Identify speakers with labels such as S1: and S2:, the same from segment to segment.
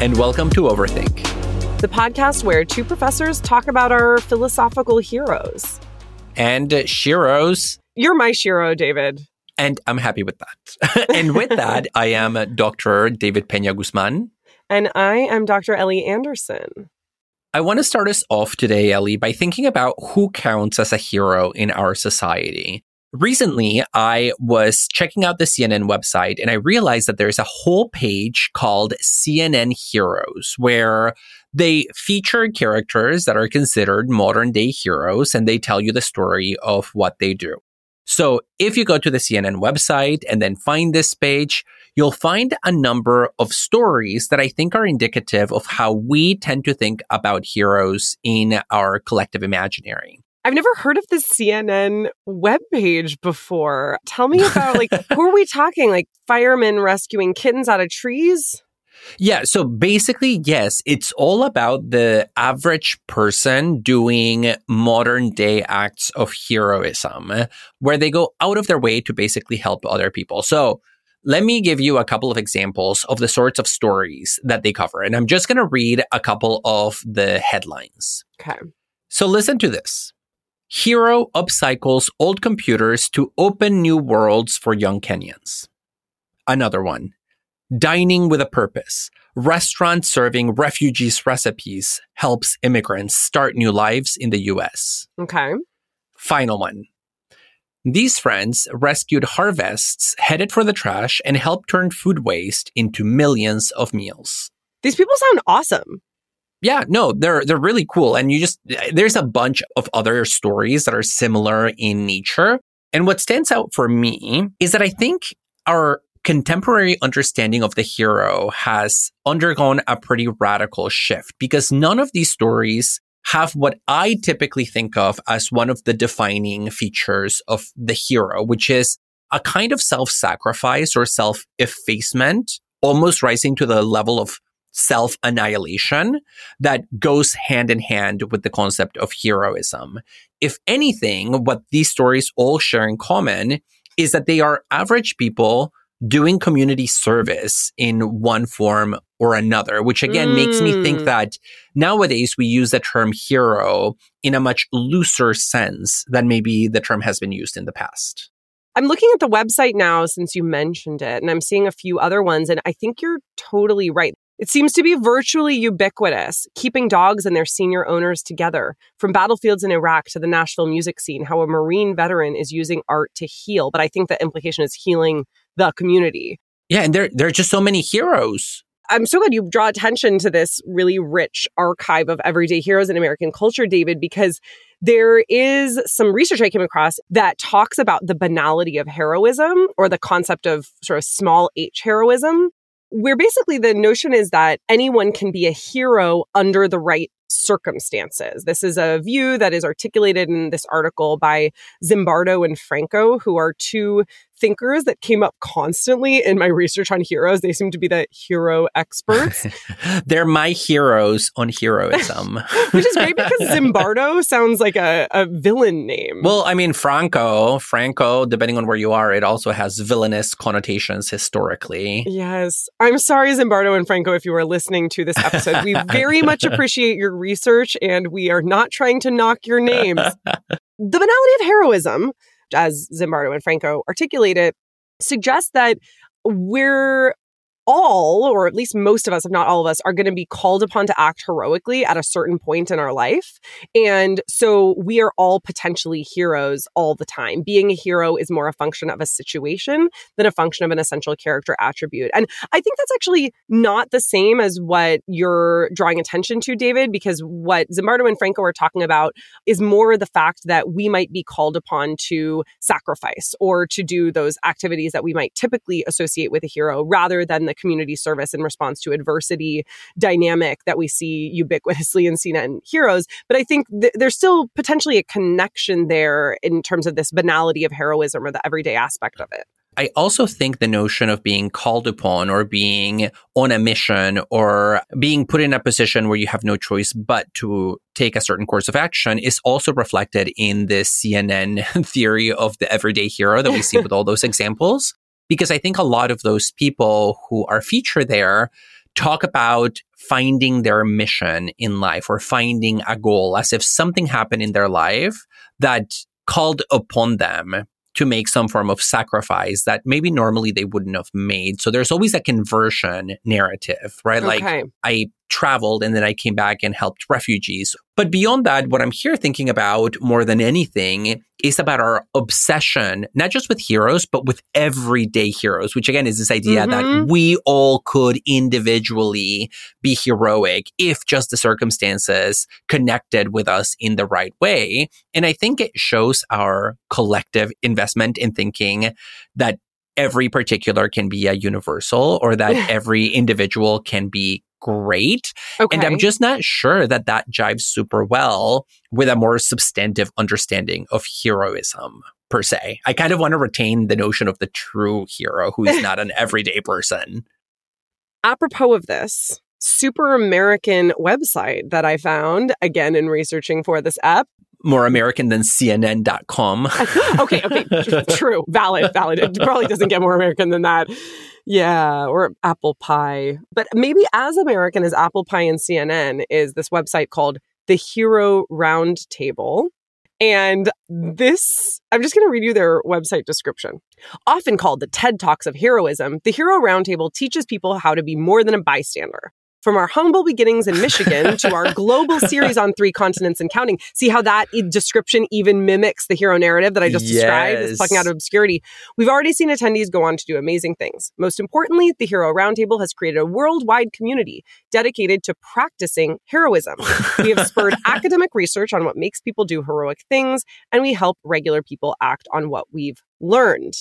S1: and welcome to Overthink,
S2: the podcast where two professors talk about our philosophical heroes.
S1: And uh, Sheros.
S2: You're my Shero, David.
S1: And I'm happy with that. and with that, I am Dr. David Pena Guzman.
S2: And I am Dr. Ellie Anderson.
S1: I want to start us off today, Ellie, by thinking about who counts as a hero in our society. Recently, I was checking out the CNN website and I realized that there's a whole page called CNN Heroes where they feature characters that are considered modern day heroes and they tell you the story of what they do. So if you go to the CNN website and then find this page, you'll find a number of stories that I think are indicative of how we tend to think about heroes in our collective imaginary.
S2: I've never heard of the CNN webpage before. Tell me about like who are we talking? Like firemen rescuing kittens out of trees?
S1: Yeah, so basically, yes, it's all about the average person doing modern day acts of heroism where they go out of their way to basically help other people. So, let me give you a couple of examples of the sorts of stories that they cover. And I'm just going to read a couple of the headlines.
S2: Okay.
S1: So, listen to this. Hero upcycles old computers to open new worlds for young Kenyans. Another one. Dining with a purpose. Restaurant serving refugees recipes helps immigrants start new lives in the US.
S2: Okay.
S1: Final one. These friends rescued harvests headed for the trash and helped turn food waste into millions of meals.
S2: These people sound awesome.
S1: Yeah, no, they're they're really cool and you just there's a bunch of other stories that are similar in nature. And what stands out for me is that I think our contemporary understanding of the hero has undergone a pretty radical shift because none of these stories have what I typically think of as one of the defining features of the hero, which is a kind of self-sacrifice or self-effacement, almost rising to the level of self annihilation that goes hand in hand with the concept of heroism. If anything, what these stories all share in common is that they are average people doing community service in one form or another, which again mm. makes me think mm. that nowadays we use the term hero in a much looser sense than maybe the term has been used in the past.
S2: I'm looking at the website now since you mentioned it, and I'm seeing a few other ones, and I think you're totally right. It seems to be virtually ubiquitous, keeping dogs and their senior owners together. From battlefields in Iraq to the Nashville music scene, how a Marine veteran is using art to heal. But I think the implication is healing the community.
S1: Yeah, and there, there are just so many heroes.
S2: I'm so glad you draw attention to this really rich archive of everyday heroes in American culture, David, because there is some research I came across that talks about the banality of heroism or the concept of sort of small h heroism where basically the notion is that anyone can be a hero under the right circumstances. This is a view that is articulated in this article by Zimbardo and Franco, who are two thinkers that came up constantly in my research on heroes. They seem to be the hero experts.
S1: They're my heroes on heroism.
S2: Which is great because Zimbardo sounds like a, a villain name.
S1: Well, I mean, Franco, Franco, depending on where you are, it also has villainous connotations historically.
S2: Yes. I'm sorry, Zimbardo and Franco, if you are listening to this episode. We very much appreciate your research and we are not trying to knock your names. the banality of heroism as Zimbardo and Franco articulate it, suggests that we're all, or at least most of us, if not all of us, are going to be called upon to act heroically at a certain point in our life. And so we are all potentially heroes all the time. Being a hero is more a function of a situation than a function of an essential character attribute. And I think that's actually not the same as what you're drawing attention to, David, because what Zimbardo and Franco are talking about is more the fact that we might be called upon to sacrifice or to do those activities that we might typically associate with a hero rather than the community service in response to adversity dynamic that we see ubiquitously in CNN heroes. But I think th- there's still potentially a connection there in terms of this banality of heroism or the everyday aspect of it.
S1: I also think the notion of being called upon or being on a mission or being put in a position where you have no choice but to take a certain course of action is also reflected in this CNN theory of the everyday hero that we see with all those examples because I think a lot of those people who are featured there talk about finding their mission in life or finding a goal as if something happened in their life that called upon them to make some form of sacrifice that maybe normally they wouldn't have made. So there's always a conversion narrative, right?
S2: Okay.
S1: Like I traveled and then I came back and helped refugees. But beyond that, what I'm here thinking about more than anything is about our obsession, not just with heroes, but with everyday heroes, which again is this idea
S2: Mhm.
S1: that we all could individually be heroic if just the circumstances connected with us in the right way. And I think it shows our collective investment in thinking that every particular can be a universal or that every individual can be great.
S2: Okay.
S1: And I'm just not sure that that jives super well with a more substantive understanding of heroism per se. I kind of want to retain the notion of the true hero who is not an everyday person.
S2: apropos of this, super American website that I found again in researching for this app.
S1: More American than CNN.com.
S2: okay, okay, true, valid, valid. It probably doesn't get more American than that. Yeah, or apple pie. But maybe as American as apple pie and CNN is this website called the Hero Roundtable. And this, I'm just going to read you their website description. Often called the TED Talks of Heroism, the Hero Roundtable teaches people how to be more than a bystander. From our humble beginnings in Michigan to our global series on three continents and counting. See how that e- description even mimics the hero narrative that I just described? It's
S1: Yes.
S2: plucking out of obscurity. We've already seen attendees go on to do amazing things. Most importantly, the Hero Roundtable has created a worldwide community dedicated to practicing heroism. We have spurred academic research on what makes people do heroic things, and we help regular people act on what we've learned.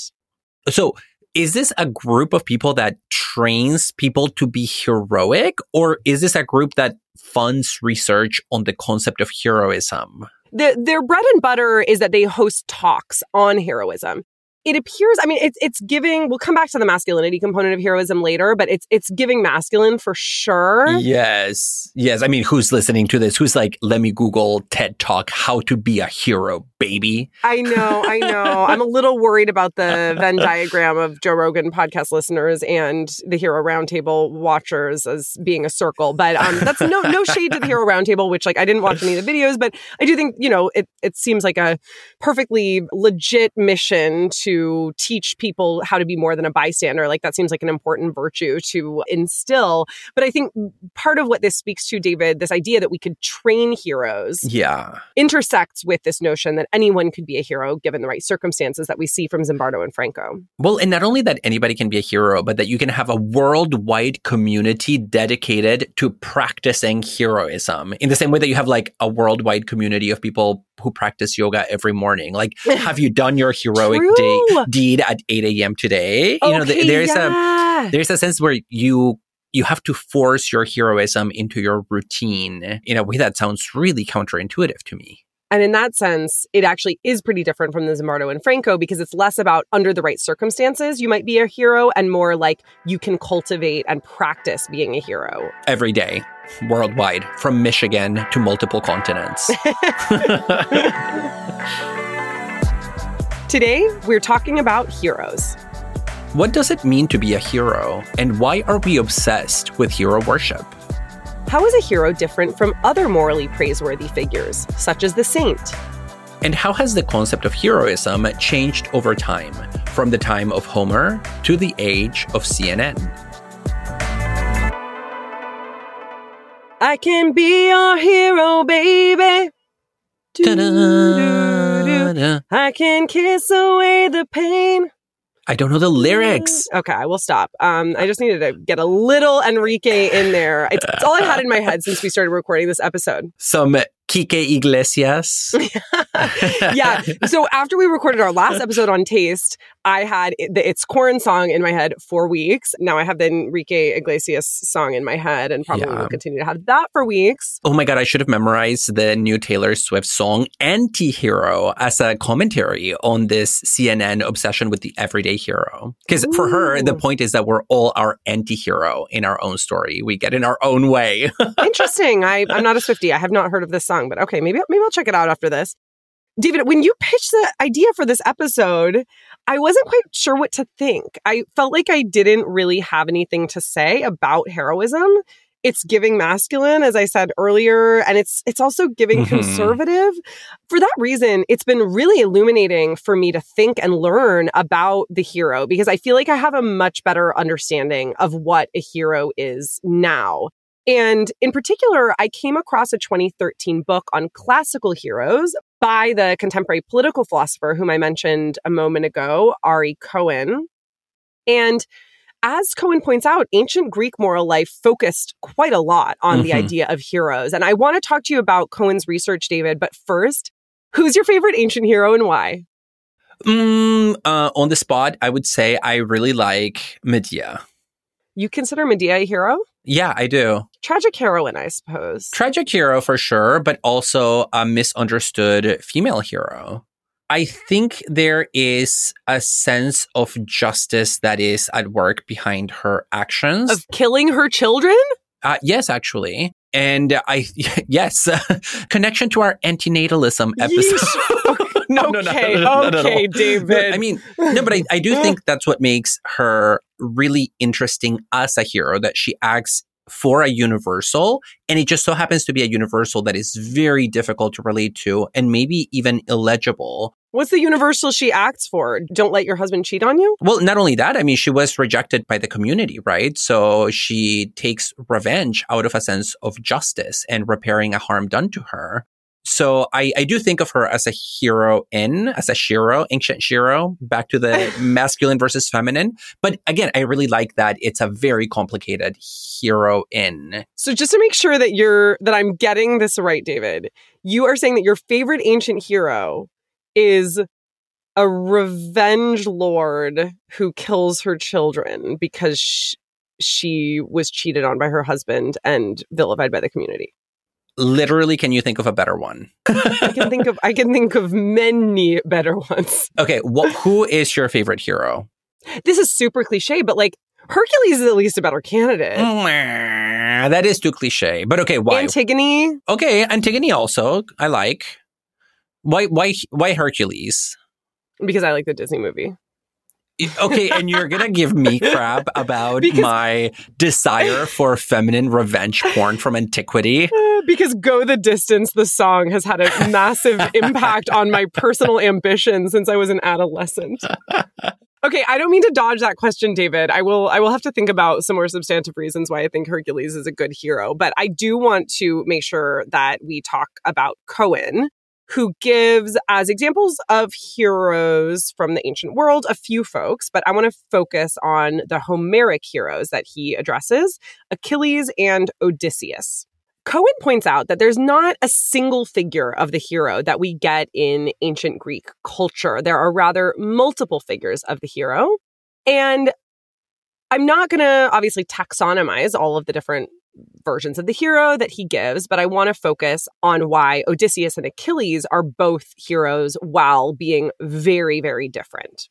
S1: So, is this a group of people that trains people to be heroic, or is this a group that funds research on the concept of heroism?
S2: The, their bread and butter is that they host talks on heroism. It appears, I mean, it's it's giving. We'll come back to the masculinity component of heroism later, but it's it's giving masculine for sure.
S1: Yes. Yes. I mean, who's listening to this? Who's like, let me Google TED Talk, how to be a hero, baby?
S2: I know, I know. I'm a little worried about the Venn diagram of Joe Rogan podcast listeners and the Hero Roundtable watchers as being a circle. But um, that's no no shade to the Hero Roundtable, which like I didn't watch any of the videos, but I do think you know it. It seems like a perfectly legit mission to teach people how to be more than a bystander. Like that seems like an important virtue to instill. But I think part of what this speaks to, David, this idea that we could train heroes
S1: Yeah.
S2: intersects with this notion that anyone could be a hero given the right circumstances that we see from Zimbardo and Franco.
S1: Well, and not only that anybody can be a hero, but that you can have a worldwide community dedicated to practicing heroism in the same way that you have like a worldwide community of people who practice yoga every morning. Like, have you done your heroic day, deed at 8 a.m. today? you know, th-
S2: Okay,
S1: there's a there's a sense where you you have to force your heroism into your routine in a way that sounds really counterintuitive to me.
S2: And in that sense, it actually is pretty different from the Zimbardo and Franco because it's less about under the right circumstances, you might be a hero, and more like you can cultivate and practice being a hero.
S1: Every day, worldwide, from Michigan to multiple continents.
S2: Today, we're talking about heroes.
S1: what does it mean to be a hero, and why are we obsessed with hero worship?
S2: How is a hero different from other morally praiseworthy figures, such as the saint?
S1: And how has the concept of heroism changed over time, from the time of Homer to the age of CNN?
S2: I can be your hero, baby. Do-do-do-do. I can kiss away the pain.
S1: I don't know the lyrics.
S2: Okay, I will stop. Um, I just needed to get a little Enrique in there. It's, it's all I had in my head since we started recording this episode.
S1: Some Kike Iglesias.
S2: Yeah. So after we recorded our last episode on taste, I had the It's Corn song in my head for weeks. Now I have the Enrique Iglesias song in my head, and probably
S1: Yeah.
S2: will continue to have that for weeks.
S1: Oh my god, I should have memorized the new Taylor Swift song Anti-Hero as a commentary on this CNN obsession with the everyday hero. Because for her, the point is that we're all our anti-hero in our own story. We get in our own way.
S2: Interesting. I, I'm not a Swifty. I have not heard of this song, but okay, maybe maybe I'll check it out after this. David, when you pitched the idea for this episode, I wasn't quite sure what to think. I felt like I didn't really have anything to say about heroism. It's giving masculine, as I said earlier, and it's it's also giving
S1: Mm-hmm.
S2: conservative. For that reason, it's been really illuminating for me to think and learn about the hero because I feel like I have a much better understanding of what a hero is now. And in particular, I came across a 2013 book on classical heroes by the contemporary political philosopher whom I mentioned a moment ago, Ari Kohen. And as Kohen points out, ancient Greek moral life focused quite a lot on the
S1: Mhm.
S2: idea of heroes. And I want to talk to you about Kohen's research, David. But first, who's your favorite ancient hero and why?
S1: Mm, uh, on the spot, I would say I really like Medea.
S2: You consider Medea a hero?
S1: Yeah, I do.
S2: Tragic heroine, I suppose.
S1: Tragic hero for sure, but also a misunderstood female hero. I think there is a sense of justice that is at work behind her actions.
S2: of killing her children?
S1: Uh, yes, actually. And I, yes, connection to our antinatalism episode. no, no, no,
S2: okay,
S1: no, no,
S2: okay. David.
S1: I mean, no, but I, I do think that's what makes her really interesting as a hero, that she acts for a universal. And it just so happens to be a universal that is very difficult to relate to and maybe even illegible.
S2: What's the universal she acts for? Don't let your husband cheat on you?
S1: Well, not only that, I mean, she was rejected by the community, right? So she takes revenge out of a sense of justice and repairing a harm done to her. So I, I do think of her as a hero in, as a Shero, ancient Shero, back to the masculine versus feminine. But again, I really like that it's a very complicated hero in.
S2: So just to make sure that you're that I'm getting this right, David, you are saying that your favorite ancient hero is a revenge lord who kills her children because sh- she was cheated on by her husband and vilified by the community.
S1: Literally, can you think of a better one?
S2: I can think of I can think of many better ones.
S1: Okay, who is your favorite hero?
S2: This is super cliche, but like Hercules is at least a better candidate.
S1: That is too cliche. But okay, why?
S2: Antigone,
S1: Okay, Antigone also I like. Why why why Hercules?
S2: because I like the Disney movie.
S1: Okay, and you're gonna give me crap about
S2: Because-
S1: my desire for feminine revenge porn from antiquity.
S2: Because Go the Distance, the song, has had a massive impact on my personal ambition since I was an adolescent. Okay, I don't mean to dodge that question, David. I will I will have to think about some more substantive reasons why I think Hercules is a good hero, but I do want to make sure that we talk about Kohen, who gives as examples of heroes from the ancient world a few folks, but I want to focus on the Homeric heroes that he addresses, Achilles and Odysseus. Kohen points out that there's not a single figure of the hero that we get in ancient Greek culture. There are rather multiple figures of the hero. And I'm not going to obviously taxonomize all of the different versions of the hero that he gives, but I want to focus on why Odysseus and Achilles are both heroes while being very, very different.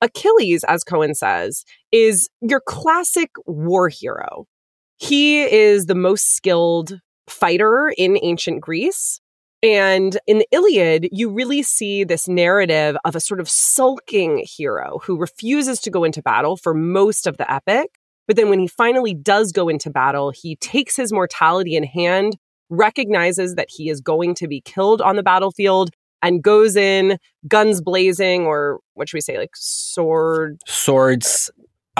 S2: Achilles, as Kohen says, is your classic war hero. He is the most skilled fighter in ancient Greece. And in the Iliad, you really see this narrative of a sort of sulking hero who refuses to go into battle for most of the epic. But then when he finally does go into battle, he takes his mortality in hand, recognizes that he is going to be killed on the battlefield, and goes in guns blazing, or what should we say, like sword
S1: Swords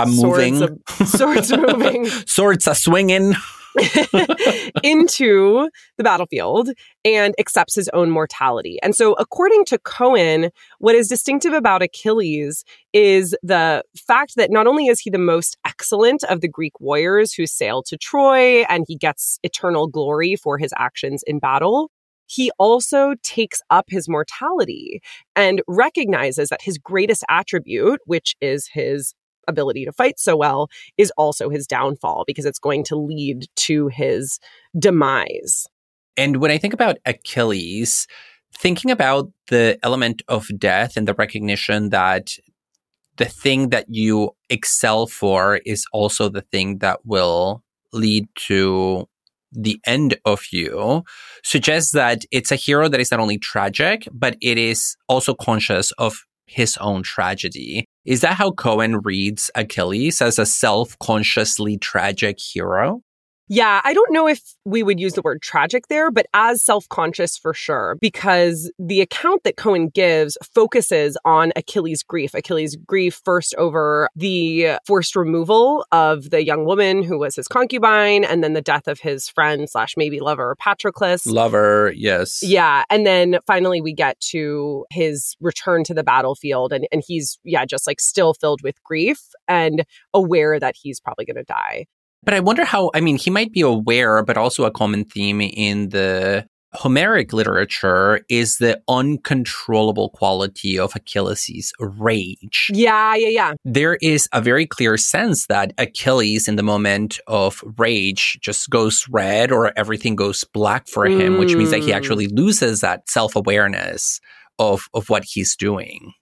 S1: a
S2: Swords
S1: moving.
S2: a- swords moving.
S1: Swords are swinging.
S2: into the battlefield and accepts his own mortality. And so, according to Kohen, what is distinctive about Achilles is the fact that not only is he the most excellent of the Greek warriors who sail to Troy and he gets eternal glory for his actions in battle, he also takes up his mortality and recognizes that his greatest attribute, which is his ability to fight so well, is also his downfall because it's going to lead to his demise.
S1: And when I think about Achilles, thinking about the element of death and the recognition that the thing that you excel for is also the thing that will lead to the end of you suggests that it's a hero that is not only tragic, but it is also conscious of his own tragedy. Is that how Kohen reads Achilles as a self consciously tragic hero?
S2: Yeah, I don't know if we would use the word tragic there, but as self conscious for sure, because the account that Kohen gives focuses on Achilles' grief. Achilles' grief first over the forced removal of the young woman who was his concubine, and then the death of his friend slash maybe lover, Patroclus.
S1: Lover, yes.
S2: Yeah. And then finally we get to his return to the battlefield, and, and he's, yeah, just like still filled with grief and aware that he's probably going to die.
S1: But I wonder how, I mean, he might be aware, but also a common theme in the Homeric literature is the uncontrollable quality of Achilles' rage.
S2: Yeah, yeah, yeah.
S1: There is a very clear sense that Achilles, in the moment of rage, just goes red or everything goes black for him, mm. which means that he mm. actually loses that self awareness of, of what he's doing.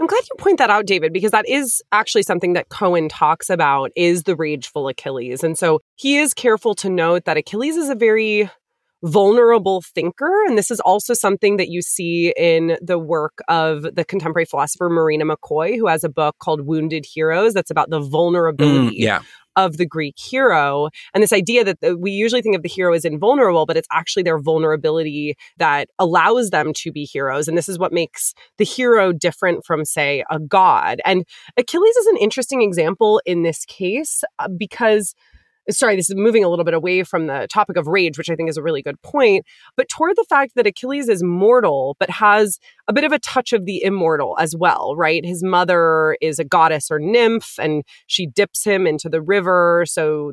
S2: I'm glad you point that out, David, because that is actually something that Kohen talks about is the rageful Achilles. And so he is careful to note that Achilles is a very vulnerable thinker. And this is also something that you see in the work of the contemporary philosopher Marina McCoy, who has a book called Wounded Heroes that's about the vulnerability mm,
S1: yeah
S2: of the Greek hero. And this idea that the, we usually think of the hero as invulnerable, but it's actually their vulnerability that allows them to be heroes. And this is what makes the hero different from, say, a god. And Achilles is an interesting example in this case uh, because sorry, this is moving a little bit away from the topic of rage, which I think is a really good point, but toward the fact that Achilles is mortal, but has a bit of a touch of the immortal as well, right? His mother is a goddess or nymph, and she dips him into the river. So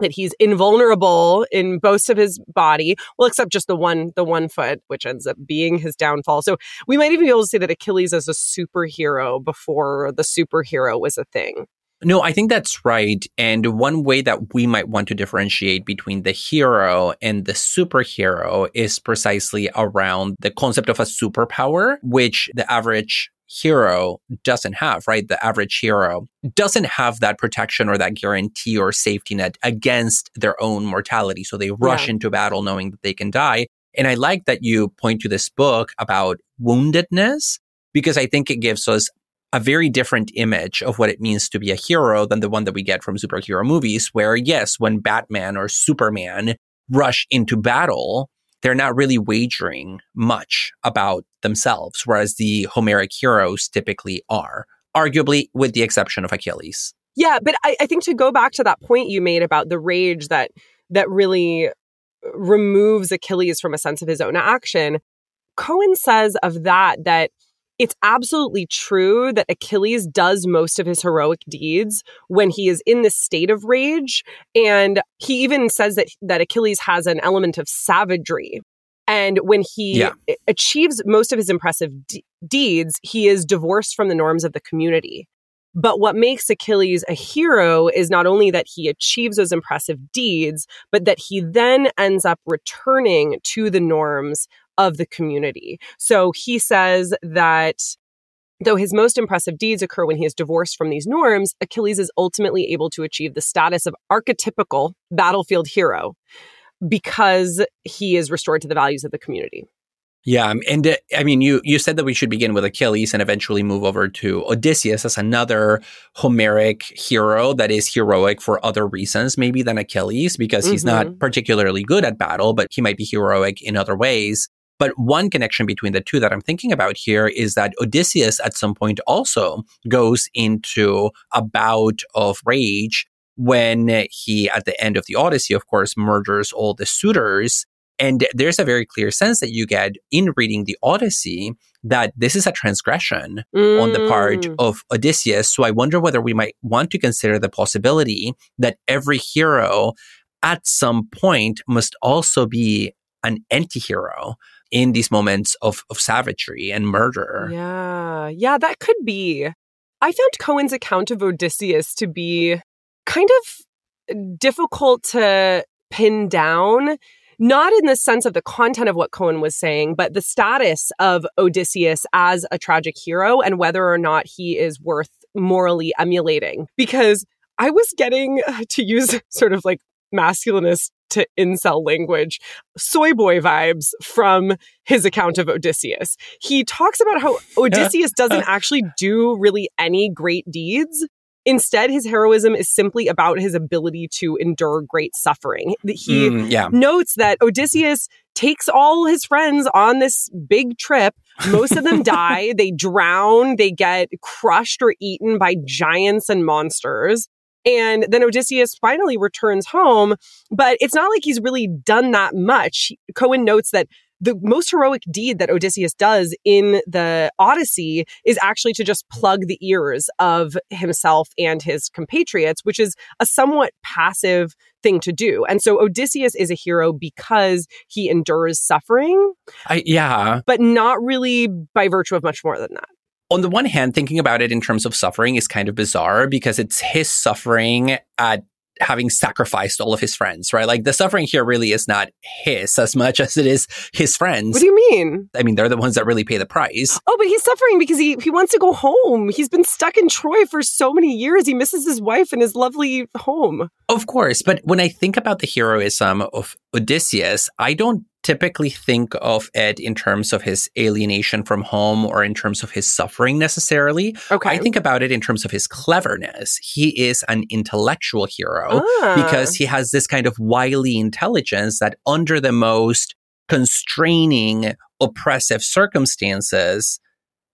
S2: that he's invulnerable in most of his body well except just the one the one foot which ends up being his downfall so we might even be able to say that achilles is a superhero before the superhero was a thing
S1: no, I think that's right. And one way that we might want to differentiate between the hero and the superhero is precisely around the concept of a superpower, which the average hero doesn't have, right? The average hero doesn't have that protection or that guarantee or safety net against their own mortality. So they rush yeah. into battle knowing that they can die. And I like that you point to this book about woundedness because I think it gives us a very different image of what it means to be a hero than the one that we get from superhero movies, where yes, when Batman or Superman rush into battle, they're not really wagering much about themselves, whereas the Homeric heroes typically are, arguably with the exception of Achilles.
S2: Yeah, but I, I think to go back to that point you made about the rage that that really removes Achilles from a sense of his own action, Kohen says of that that it's absolutely true that Achilles does most of his heroic deeds when he is in this state of rage. And he even says that, that Achilles has an element of savagery. And when he yeah. achieves most of his impressive de- deeds, he is divorced from the norms of the community. But what makes Achilles a hero is not only that he achieves those impressive deeds, but that he then ends up returning to the norms of the community. So he says that Though his most impressive deeds occur when he is divorced from these norms, Achilles is ultimately able to achieve the status of archetypical battlefield hero because he is restored to the values of the community.
S1: Yeah, um, and uh, I mean, you you said that we should begin with Achilles and eventually move over to Odysseus as another Homeric hero that is heroic for other reasons, maybe than Achilles, because he's mm-hmm. not particularly good at battle, but he might be heroic in other ways. But one connection between the two that I'm thinking about here is that Odysseus at some point also goes into a bout of rage when he, at the end of the Odyssey, of course, murders all the suitors. And there's a very clear sense that you get in reading the Odyssey that this is a transgression mm. on the part mm. of Odysseus. So I wonder whether we might want to consider the possibility that every hero at some point must also be an anti hero in these moments of, of savagery and murder.
S2: Yeah. Yeah, that could be. I found Kohen's account of Odysseus to be kind of uh, difficult to pin down. Not in the sense of the content of what Cohen was saying, but the status of Odysseus as a tragic hero and whether or not he is worth morally emulating. Because I was getting, to use sort of like masculinist to incel language, soy boy vibes from his account of Odysseus. He talks about how Odysseus doesn't actually do really any great deeds. Instead, his heroism is simply about his ability to endure great suffering. He
S1: Mm, yeah.
S2: notes that Odysseus takes all his friends on this big trip. Most of them die, they drown, they get crushed or eaten by giants and monsters. And then Odysseus finally returns home, but it's not like he's really done that much. Kohen notes that the most heroic deed that Odysseus does in the Odyssey is actually to just plug the ears of himself and his compatriots, which is a somewhat passive thing to do. And so Odysseus is a hero because he endures suffering,
S1: I, yeah.
S2: but not really by virtue of much more than that.
S1: On the one hand, thinking about it in terms of suffering is kind of bizarre because it's his suffering at having sacrificed all of his friends, right? Like the suffering here really is not his as much as it is his friends.
S2: What do you mean?
S1: I mean, they're the ones that really pay the price.
S2: Oh, but he's suffering because he, he wants to go home. He's been stuck in Troy for so many years. He misses his wife and his lovely home.
S1: Of course, but when I think about the heroism of Odysseus, I don't typically think of Ed in terms of his alienation from home or in terms of his suffering necessarily.
S2: Okay.
S1: I think about it in terms of his cleverness. He is an intellectual hero
S2: Ah.
S1: because he has this kind of wily intelligence that under the most constraining, oppressive circumstances,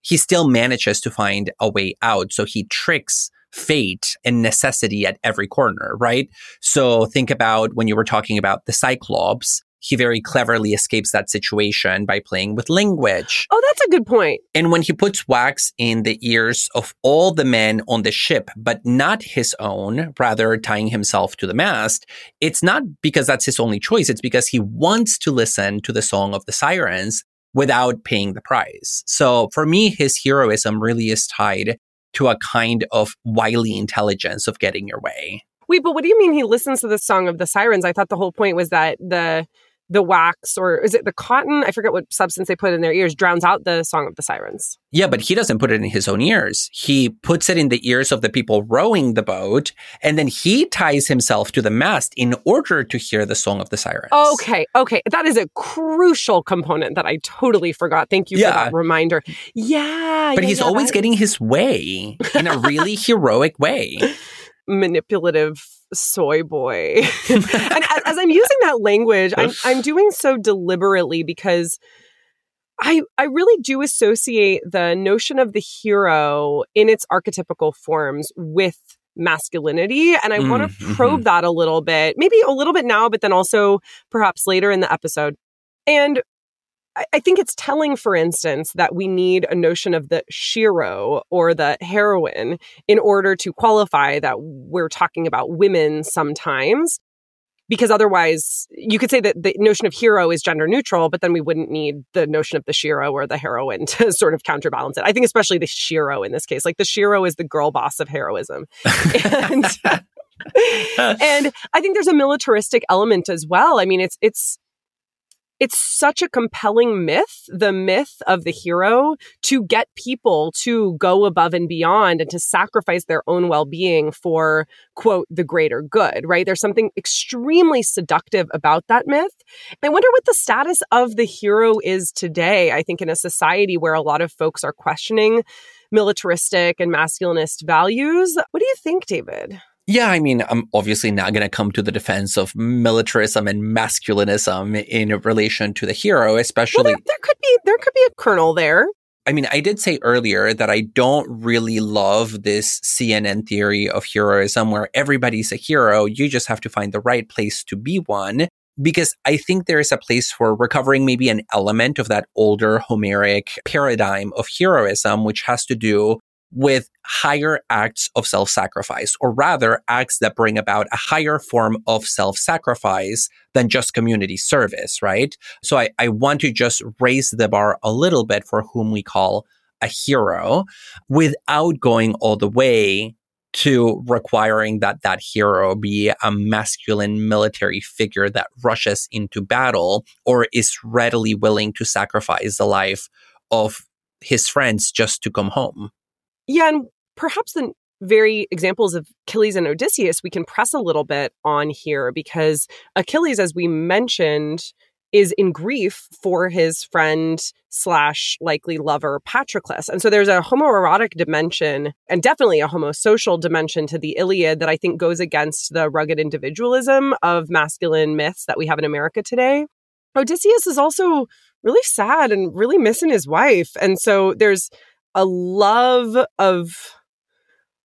S1: he still manages to find a way out. So he tricks fate and necessity at every corner, right? So think about when you were talking about the Cyclops. He very cleverly escapes that situation by playing with language.
S2: Oh, that's a good point.
S1: And when he puts wax in the ears of all the men on the ship, but not his own, rather tying himself to the mast, it's not because that's his only choice. It's because he wants to listen to the song of the sirens without paying the price. So for me, his heroism really is tied to a kind of wily intelligence of getting your way.
S2: Wait, but what do you mean he listens to the song of the sirens? I thought the whole point was that the the wax or is it the cotton? I forget what substance they put in their ears drowns out the song of the sirens.
S1: Yeah, but he doesn't put it in his own ears. He puts it in the ears of the people rowing the boat, and then he ties himself to the mast in order to hear the song of the sirens.
S2: Okay, okay. That is a crucial component that I totally forgot. Thank you
S1: Yeah.
S2: for that reminder. Yeah.
S1: But
S2: yeah,
S1: he's
S2: yeah,
S1: always
S2: that
S1: getting his way in a really heroic way.
S2: manipulative soy boy. and as, as I'm using that language, I'm I'm doing so deliberately because I I really do associate the notion of the hero in its archetypical forms with masculinity and I want
S1: Mm,
S2: to probe that a little bit. Maybe a little bit now but then also perhaps later in the episode. And I- think it's telling, for instance, that we need a notion of the shero or the heroine in order to qualify that we're talking about women sometimes. Because otherwise, you could say that the notion of hero is gender neutral, but then we wouldn't need the notion of the shero or the heroine to sort of counterbalance it. I think, especially the shero in this case. Like the shero is the girl boss of heroism. And, and I think there's a militaristic element as well. I mean, it's, it's, it's such a compelling myth, the myth of the hero to get people to go above and beyond and to sacrifice their own well being for, quote, the greater good, right? There's something extremely seductive about that myth. I wonder what the status of the hero is today. I think in a society where a lot of folks are questioning militaristic and masculinist values. What do you think, David?
S1: Yeah, I mean, I'm obviously not going to come to the defense of militarism and masculinism in relation to the hero,
S2: Well,
S1: especially.
S2: there, there could be there could be a kernel there.
S1: I mean, I did say earlier that I don't really love this CNN theory of heroism where everybody's a hero. You just have to find the right place to be one. Because I think there is a place for recovering maybe an element of that older Homeric paradigm of heroism, which has to do with higher acts of self-sacrifice, or rather acts that bring about a higher form of self-sacrifice than just community service, right? So I, I want to just raise the bar a little bit for whom we call a hero without going all the way to requiring that that hero be a masculine military figure that rushes into battle or is readily willing to sacrifice the life of his friends just to come home.
S2: Yeah, and perhaps the very examples of Achilles and Odysseus, we can press a little bit on here because Achilles, as we mentioned, is in grief for his friend slash likely lover Patroclus. And so there's a homoerotic dimension and definitely a homosocial dimension to the Iliad that I think goes against the rugged individualism of masculine myths that we have in America today. Odysseus is also really sad and really missing his wife. And so there's a love of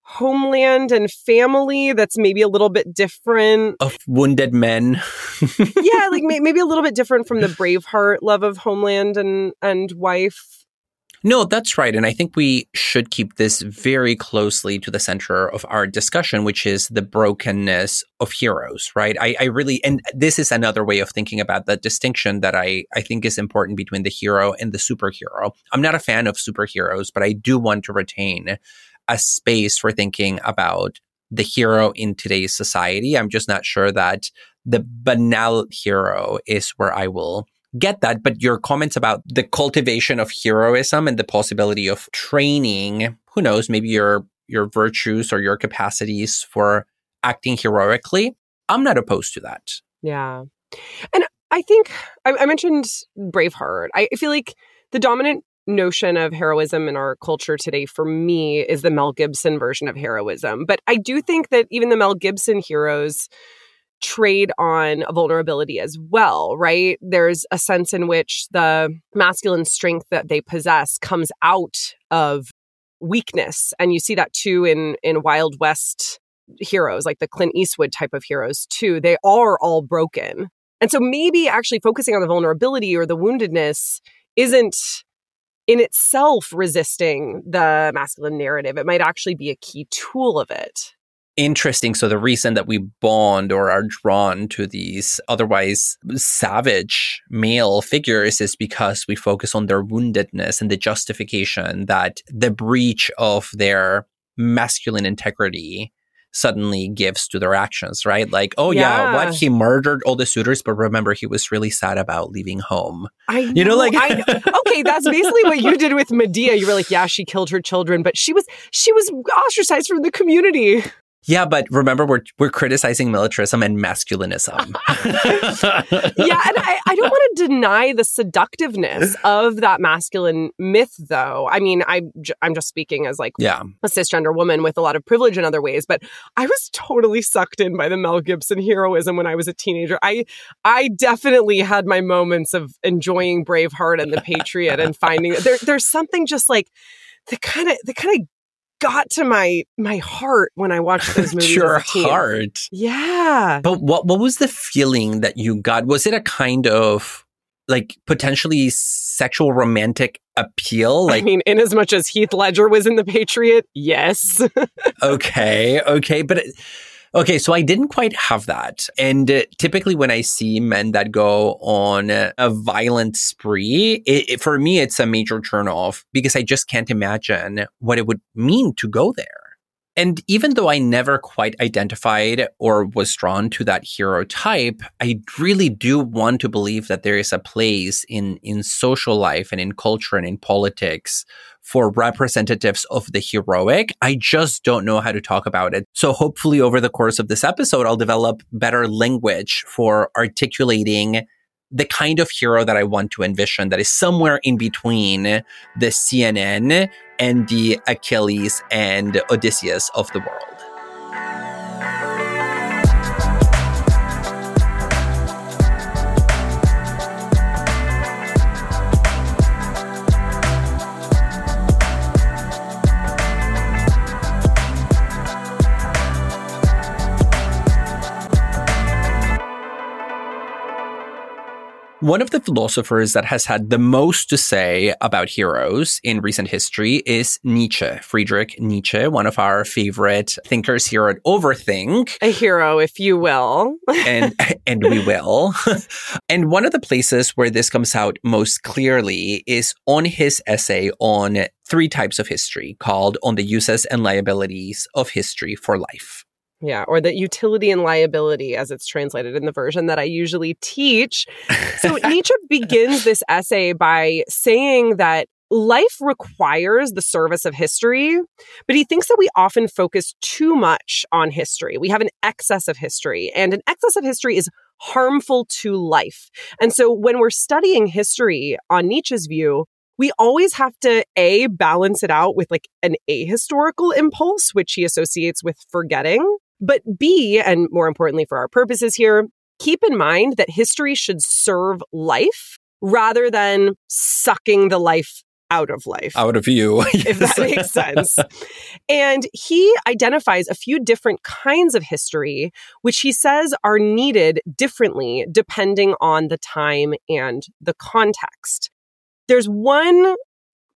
S2: homeland and family that's maybe a little bit different
S1: of wounded men.
S2: Yeah like may- maybe a little bit different from the braveheart love of homeland and and wife
S1: no, that's right. And I think we should keep this very closely to the center of our discussion, which is the brokenness of heroes, right? I, I, really, and this is another way of thinking about the distinction that I, I think is important between the hero and the superhero. I'm not a fan of superheroes, but I do want to retain a space for thinking about the hero in today's society. I'm just not sure that the banal hero is where I will get that. But your comments about the cultivation of heroism and the possibility of training, who knows, maybe your your virtues or your capacities for acting heroically, I'm not opposed to that.
S2: Yeah. And I think I, I mentioned Braveheart. I feel like the dominant notion of heroism in our culture today for me is the Mel Gibson version of heroism. But I do think that even the Mel Gibson heroes trade on vulnerability as well, right? There's a sense in which the masculine strength that they possess comes out of weakness. And you see that too in in Wild West heroes, like the Clint Eastwood type of heroes too. They are all broken. And so maybe actually focusing on the vulnerability or the woundedness isn't in itself resisting the masculine narrative. It might actually be a key tool of it.
S1: Interesting. So the reason that we bond or are drawn to these otherwise savage male figures is because we focus on their woundedness and the justification that the breach of their masculine integrity suddenly gives to their actions, right? Like, oh yeah. yeah. what he murdered all the suitors, but remember he was really sad about leaving home.
S2: I know,
S1: you know, like
S2: I know. okay, that's basically what you did with Medea. You were like, yeah, she killed her children, but she was she was ostracized from the community.
S1: Yeah, but remember, we're we're criticizing militarism and masculinism.
S2: yeah, and I, I don't want to deny the seductiveness of that masculine myth, though. I mean, I I'm just speaking as like
S1: yeah.
S2: a cisgender woman with a lot of privilege in other ways, but I was totally sucked in by the Mel Gibson heroism when I was a teenager. I I definitely had my moments of enjoying Braveheart and The Patriot and finding there there's something just like the kind of the kind of got to my my heart when I watched those movies.
S1: Your heart,
S2: yeah.
S1: But what what was the feeling that you got? Was it a kind of like potentially sexual romantic appeal? Like,
S2: I mean, in as much as Heath Ledger was in The Patriot, yes.
S1: okay, okay, but. It, Okay, so I didn't quite have that. And uh, typically, when I see men that go on a violent spree, it, it, for me, it's a major turnoff because I just can't imagine what it would mean to go there. And even though I never quite identified or was drawn to that hero type, I really do want to believe that there is a place in, in social life and in culture and in politics for representatives of the heroic. I just don't know how to talk about it. So hopefully over the course of this episode, I'll develop better language for articulating the kind of hero that I want to envision that is somewhere in between the CNN and the Achilles and Odysseus of the world. One of the philosophers that has had the most to say about heroes in recent history is Nietzsche, Friedrich Nietzsche, one of our favorite thinkers here at Overthink.
S2: A hero, if you will.
S1: and and we will. and one of the places where this comes out most clearly is on his essay on three types of history called On the Uses and Liabilities of History for Life.
S2: Yeah, or the utility and liability as it's translated in the version that I usually teach. So Nietzsche begins this essay by saying that life requires the service of history, but he thinks that we often focus too much on history. We have an excess of history, and an excess of history is harmful to life. And so when we're studying history on Nietzsche's view, we always have to A, balance it out with like an ahistorical impulse, which he associates with forgetting. But B, and more importantly for our purposes here, keep in mind that history should serve life rather than sucking the life out of life.
S1: Out of you.
S2: if that makes sense. And he identifies a few different kinds of history, which he says are needed differently depending on the time and the context. There's one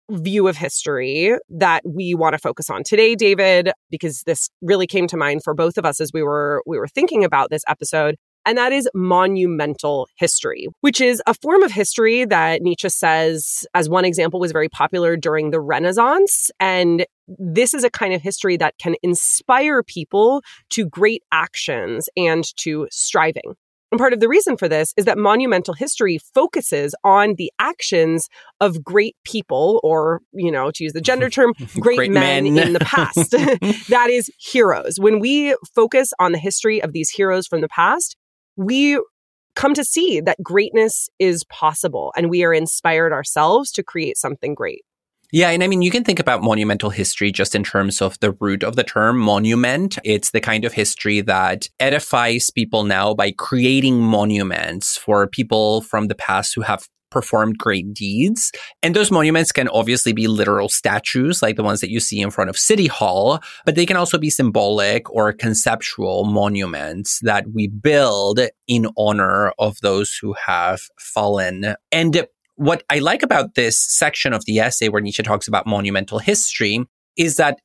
S2: view of history that we want to focus on today David because this really came to mind for both of us as we were we were thinking about this episode and that is monumental history, which is a form of history that Nietzsche says, as one example, was very popular during the Renaissance. And this is a kind of history that can inspire people to great actions and to striving. And part of the reason for this is that monumental history focuses on the actions of great people, or, you know, to use the gender term, great, great men, men in the past. that is heroes. When we focus on the history of these heroes from the past, we come to see that greatness is possible and we are inspired ourselves to create something great.
S1: Yeah, and I mean, you can think about monumental history just in terms of the root of the term monument. It's the kind of history that edifies people now by creating monuments for people from the past who have performed great deeds. And those monuments can obviously be literal statues like the ones that you see in front of City Hall, but they can also be symbolic or conceptual monuments that we build in honor of those who have fallen. And what I like about this section of the essay where Nietzsche talks about monumental history is that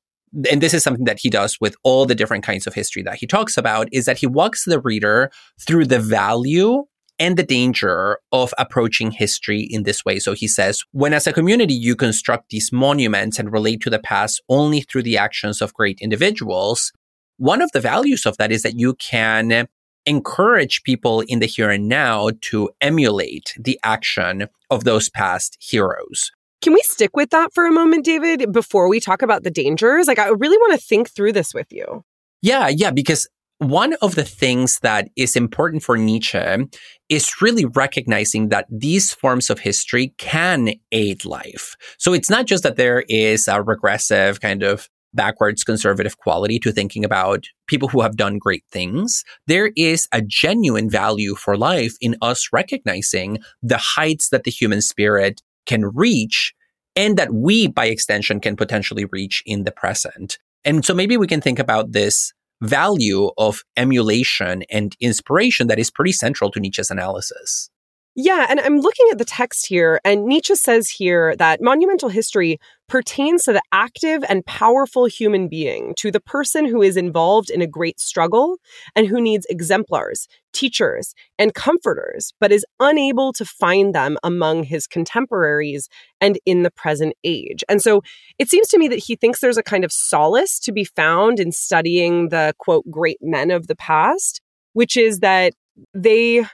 S1: and this is something that he does with all the different kinds of history that he talks about is that he walks the reader through the value and the danger of approaching history in this way. So he says, when as a community you construct these monuments and relate to the past only through the actions of great individuals, one of the values of that is that you can encourage people in the here and now to emulate the action of those past heroes.
S2: Can we stick with that for a moment, David, before we talk about the dangers? Like, I really want to think through this with you.
S1: Yeah, yeah, because one of the things that is important for Nietzsche is really recognizing that these forms of history can aid life. So it's not just that there is a regressive kind of backwards conservative quality to thinking about people who have done great things. There is a genuine value for life in us recognizing the heights that the human spirit can reach and that we, by extension, can potentially reach in the present. And so maybe we can think about this value of emulation and inspiration that is pretty central to Nietzsche's analysis.
S2: Yeah, and I'm looking at the text here, and Nietzsche says here that monumental history pertains to the active and powerful human being, to the person who is involved in a great struggle and who needs exemplars, teachers, and comforters, but is unable to find them among his contemporaries and in the present age. And so it seems to me that he thinks there's a kind of solace to be found in studying the quote, great men of the past, which is that they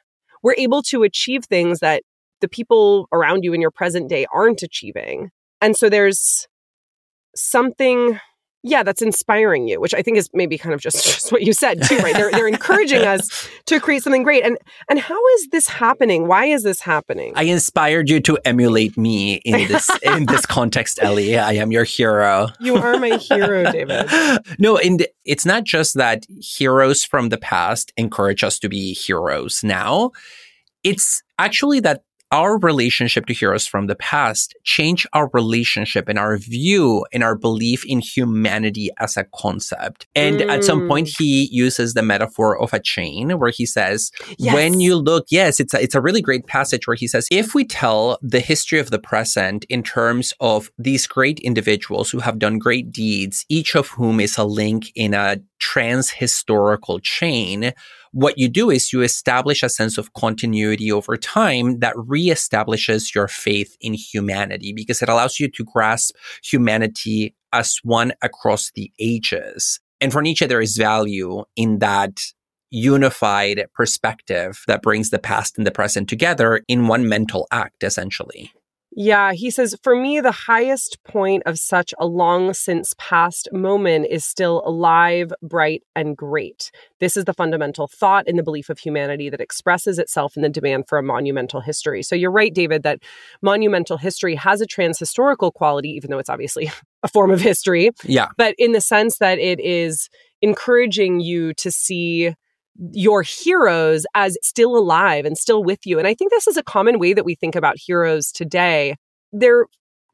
S2: we're able to achieve things that the people around you in your present day aren't achieving. And so there's something yeah, that's inspiring you, which I think is maybe kind of just, just what you said too, right? They're, they're encouraging us to create something great. And and how is this happening? Why is this happening?
S1: I inspired you to emulate me in this in this context, Ellie. I am your hero.
S2: You are my hero, David.
S1: no, and it's not just that heroes from the past encourage us to be heroes now. It's actually that our relationship to heroes from the past change our relationship and our view and our belief in humanity as a concept. And mm. at some point, mm. he uses the metaphor of a chain where he says, yes. when you look, yes, it's a, it's a really great passage where he says, if we tell the history of the present in terms of these great individuals who have done great deeds, each of whom is a link in a trans historical chain, what you do is you establish a sense of continuity over time that reestablishes your faith in humanity because it allows you to grasp humanity as one across the ages. And for Nietzsche, there is value in that unified perspective that brings the past and the present together in one mental act, essentially.
S2: Yeah, he says, for me, the highest point of such a long since past moment is still alive, bright, and great. This is the fundamental thought in the belief of humanity that expresses itself in the demand for a monumental history. So you're right, David, that monumental history has a transhistorical quality, even though it's obviously a form of history.
S1: Yeah.
S2: But in the sense that it is encouraging you to see your heroes as still alive and still with you. And I think this is a common way that we think about heroes today. They're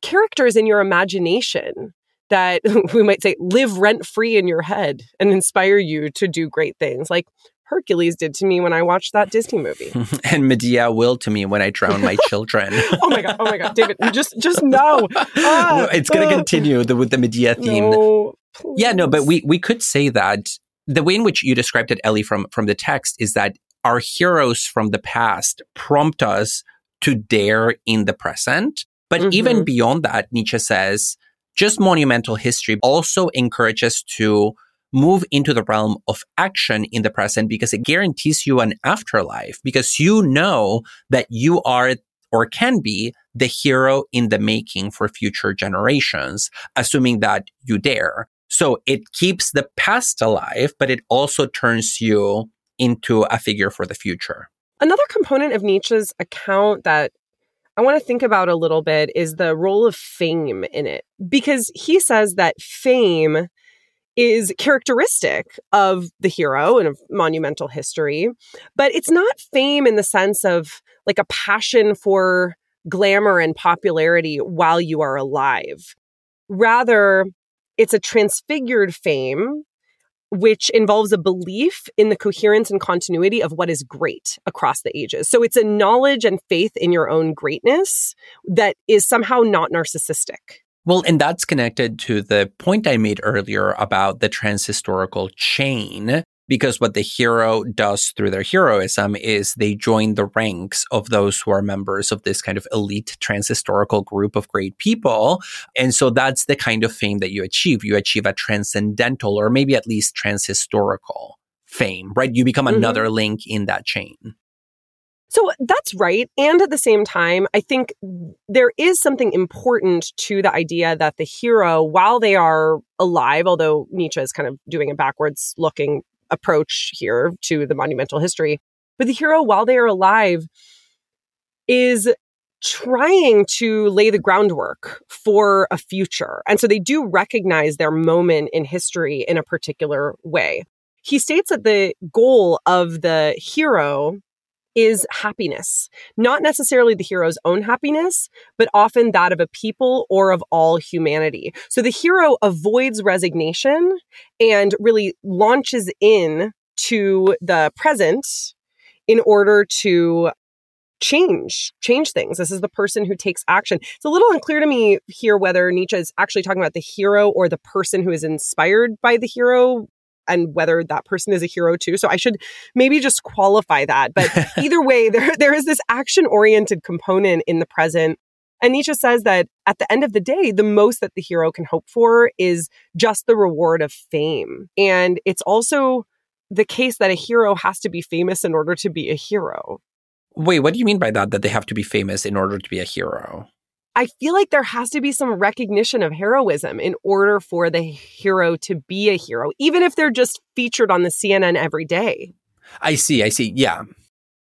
S2: characters in your imagination that we might say live rent free in your head and inspire you to do great things. Like Hercules did to me when I watched that Disney movie.
S1: and Medea will to me when I drown my children.
S2: oh my god! Oh my god, David, just just no.
S1: Ah, it's going to uh, continue the, with the Medea theme. No, yeah, no, but we we could say that the way in which you described it, Ellie, from, from the text is that our heroes from the past prompt us to dare in the present. But mm-hmm. even beyond that, Nietzsche says, just monumental history also encourages to move into the realm of action in the present because it guarantees you an afterlife because you know that you are or can be the hero in the making for future generations, assuming that you dare. So it keeps the past alive, but it also turns you into a figure for the future.
S2: Another component of Nietzsche's account that I want to think about a little bit is the role of fame in it, because he says that fame is characteristic of the hero and of monumental history, but it's not fame in the sense of like a passion for glamour and popularity while you are alive. Rather, it's a transfigured fame, which involves a belief in the coherence and continuity of what is great across the ages. So it's a knowledge and faith in your own greatness that is somehow not narcissistic.
S1: Well, and that's connected to the point I made earlier about the transhistorical chain because what the hero does through their heroism is they join the ranks of those who are members of this kind of elite transhistorical group of great people. And so that's the kind of fame that you achieve. You achieve a transcendental or maybe at least transhistorical fame, right? You become mm-hmm. another link in that chain.
S2: So that's right. And at the same time, I think there is something important to the idea that the hero, while they are alive, although Nietzsche is kind of doing a backwards looking approach here to the monumental history. But the hero, while they are alive, is trying to lay the groundwork for a future. And so they do recognize their moment in history in a particular way. He states that the goal of the hero is happiness, not necessarily the hero's own happiness, but often that of a people or of all humanity. So the hero avoids resignation and really launches in to the present in order to change change things. This is the person who takes action. It's a little unclear to me here whether nietzsche is actually talking about the hero or the person who is inspired by the hero and whether that person is a hero too. So I should maybe just qualify that. But either way, there, there is this action oriented component in the present. And Nietzsche says that at the end of the day, the most that the hero can hope for is just the reward of fame. And it's also the case that a hero has to be famous in order to be a hero.
S1: Wait, what do you mean by that? That they have to be famous in order to be a hero?
S2: I feel like there has to be some recognition of heroism in order for the hero to be a hero, even if they're just featured on the CNN every day.
S1: I see. I see. Yeah.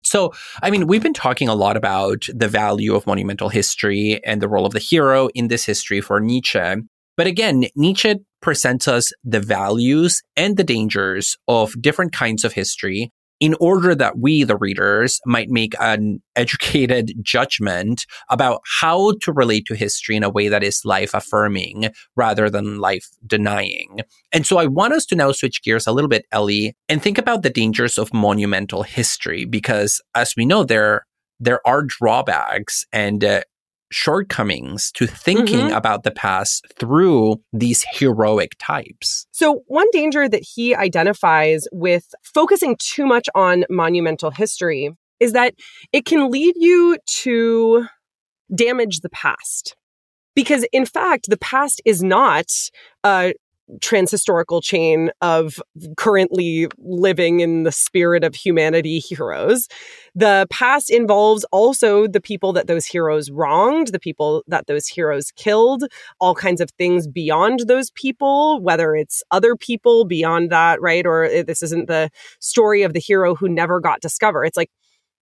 S1: So, I mean, we've been talking a lot about the value of monumental history and the role of the hero in this history for Nietzsche. But again, Nietzsche presents us the values and the dangers of different kinds of history in order that we, the readers, might make an educated judgment about how to relate to history in a way that is life affirming rather than life denying. And so I want us to now switch gears a little bit, Ellie, and think about the dangers of monumental history, because as we know, there there are drawbacks and uh, shortcomings to thinking mm-hmm. about the past through these heroic types.
S2: So, one danger that he identifies with focusing too much on monumental history is that it can lead you to damage the past. Because, in fact, the past is not a transhistorical chain of currently living in the spirit of humanity heroes. The past involves also the people that those heroes wronged, the people that those heroes killed, all kinds of things beyond those people, whether it's other people beyond that, right? Or eh, this isn't the story of the hero who never got discovered. It's like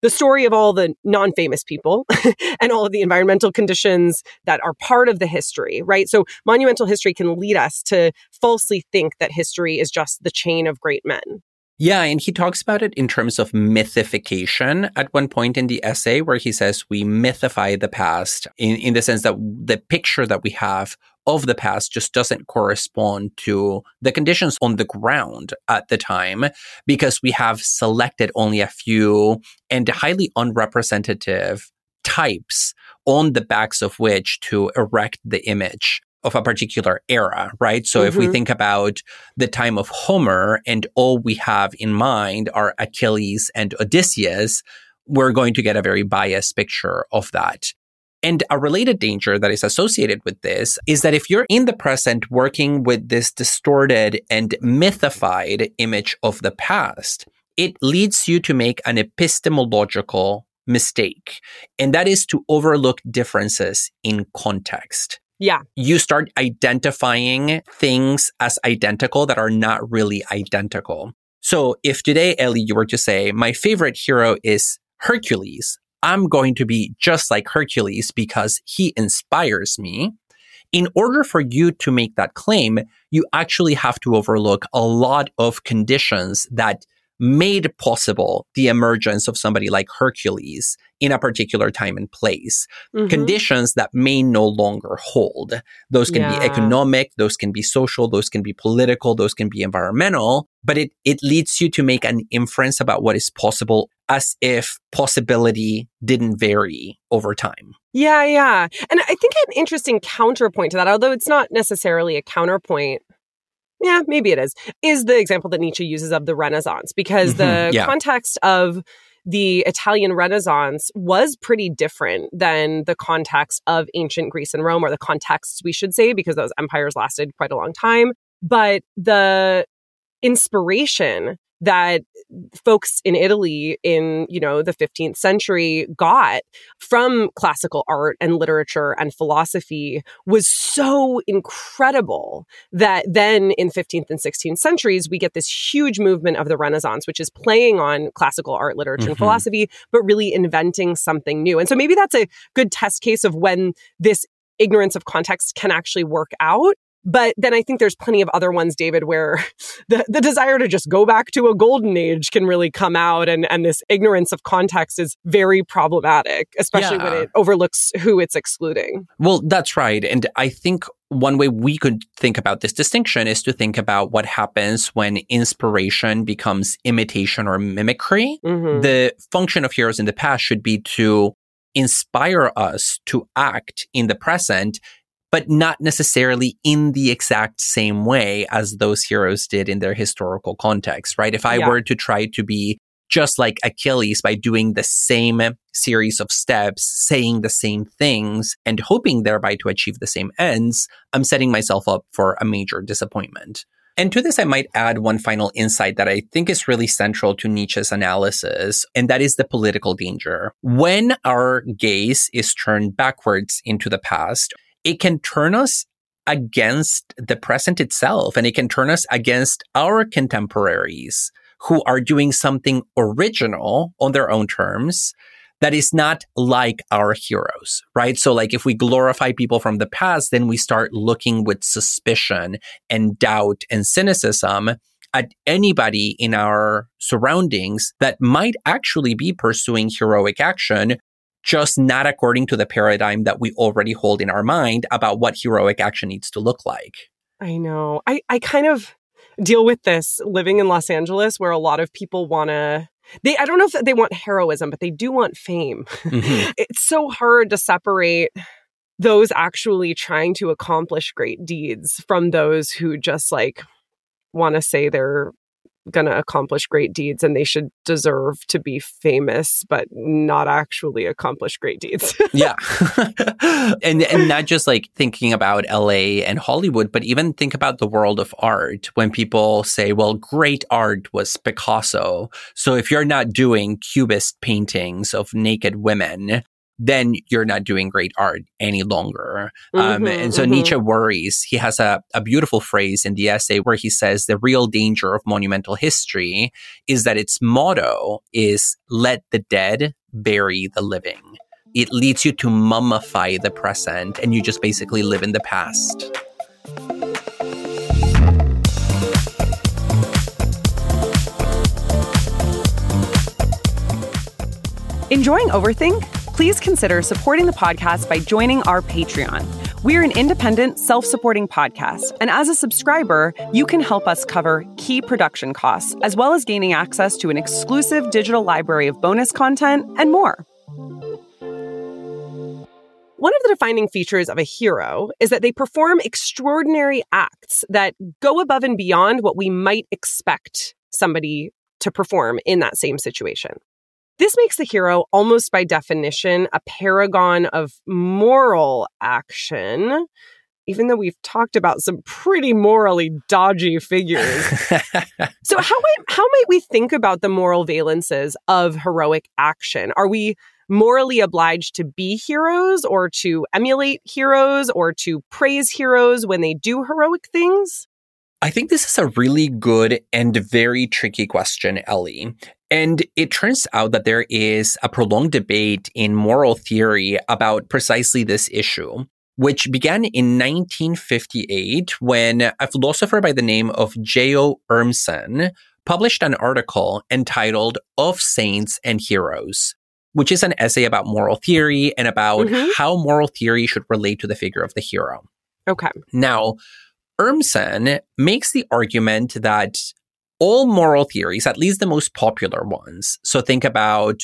S2: the story of all the non famous people and all of the environmental conditions that are part of the history, right? So, monumental history can lead us to falsely think that history is just the chain of great men.
S1: Yeah, and he talks about it in terms of mythification at one point in the essay, where he says we mythify the past in, in the sense that the picture that we have of the past just doesn't correspond to the conditions on the ground at the time because we have selected only a few and highly unrepresentative types on the backs of which to erect the image of a particular era, right? So mm-hmm. if we mm-hmm. think about the time of Homer and all we have in mind are Achilles and Odysseus, we're going to get a very biased picture of that. And a related danger that is associated with this is that if you're in the present working with this distorted and mythified image of the past, it leads you to make an epistemological mistake. And that is to overlook differences in context.
S2: Yeah.
S1: You start identifying things as identical that are not really identical. So if today, Ellie, you were to say, my favorite hero is Hercules, I'm going to be just like Hercules because he inspires me. In order for you to make that claim, you actually have to overlook a lot of conditions that made possible the emergence of somebody like Hercules in a particular time and place. Mm-hmm. Conditions that may no longer hold. Those can yeah. be economic, those can be social, those can be political, those can be environmental, but it, it leads you to make an inference about what is possible as if possibility didn't vary over time.
S2: Yeah, yeah. And I think an interesting counterpoint to that, although it's not necessarily a counterpoint, yeah, maybe it is, is the example that Nietzsche uses of the Renaissance, because mm-hmm, the yeah. context of the Italian Renaissance was pretty different than the context of ancient Greece and Rome, or the contexts, we should say, because those empires lasted quite a long time. But the inspiration that folks in Italy in, you know, the 15th century got from classical art and literature and philosophy was so incredible that then in 15th and 16th centuries, we get this huge movement of the Renaissance, which is playing on classical art, literature, mm-hmm. and philosophy, but really inventing something new. And so maybe that's a good test case of when this ignorance of context can actually work out but then I think there's plenty of other ones, David, where the, the desire to just go back to a golden age can really come out. And, and this ignorance of context is very problematic, especially yeah. when it overlooks who it's excluding.
S1: Well, that's right. And I think one way we could think about this distinction is to think about what happens when inspiration becomes imitation or mimicry. Mm-hmm. The function of heroes in the past should be to inspire us to act in the present but not necessarily in the exact same way as those heroes did in their historical context, right? If I yeah. were to try to be just like Achilles by doing the same series of steps, saying the same things, and hoping thereby to achieve the same ends, I'm setting myself up for a major disappointment. And to this, I might add one final insight that I think is really central to Nietzsche's analysis, and that is the political danger. When our gaze is turned backwards into the past, it can turn us against the present itself and it can turn us against our contemporaries who are doing something original on their own terms that is not like our heroes, right? So like if we glorify people from the past, then we start looking with suspicion and doubt and cynicism at anybody in our surroundings that might actually be pursuing heroic action just not according to the paradigm that we already hold in our mind about what heroic action needs to look like.
S2: I know. I, I kind of deal with this living in Los Angeles where a lot of people want to they I don't know if they want heroism, but they do want fame. Mm-hmm. it's so hard to separate those actually trying to accomplish great deeds from those who just like want to say they're going to accomplish great deeds and they should deserve to be famous but not actually accomplish great deeds.
S1: yeah. and and not just like thinking about LA and Hollywood, but even think about the world of art when people say, well, great art was Picasso. So if you're not doing cubist paintings of naked women, then you're not doing great art any longer. Um, mm-hmm, um, and so mm-hmm. Nietzsche worries. He has a, a beautiful phrase in the essay where he says the real danger of monumental history is that its motto is let the dead bury the living. It leads you to mummify the present and you just basically live in the past.
S3: Enjoying Overthink? Please consider supporting the podcast by joining our Patreon. We're an independent, self supporting podcast, and as a subscriber, you can help us cover key production costs, as well as gaining access to an exclusive digital library of bonus content and more.
S2: One of the defining features of a hero is that they perform extraordinary acts that go above and beyond what we might expect somebody to perform in that same situation. This makes the hero almost by definition a paragon of moral action, even though we've talked about some pretty morally dodgy figures. so how might how might we think about the moral valences of heroic action? Are we morally obliged to be heroes or to emulate heroes or to praise heroes when they do heroic things?
S1: I think this is a really good and very tricky question, Ellie. And it turns out that there is a prolonged debate in moral theory about precisely this issue, which began in 1958 when a philosopher by the name of J.O. Urmson published an article entitled Of Saints and Heroes, which is an essay about moral theory and about mm-hmm. how moral theory should relate to the figure of the hero.
S2: Okay.
S1: Now, Urmson makes the argument that all moral theories, at least the most popular ones, so think about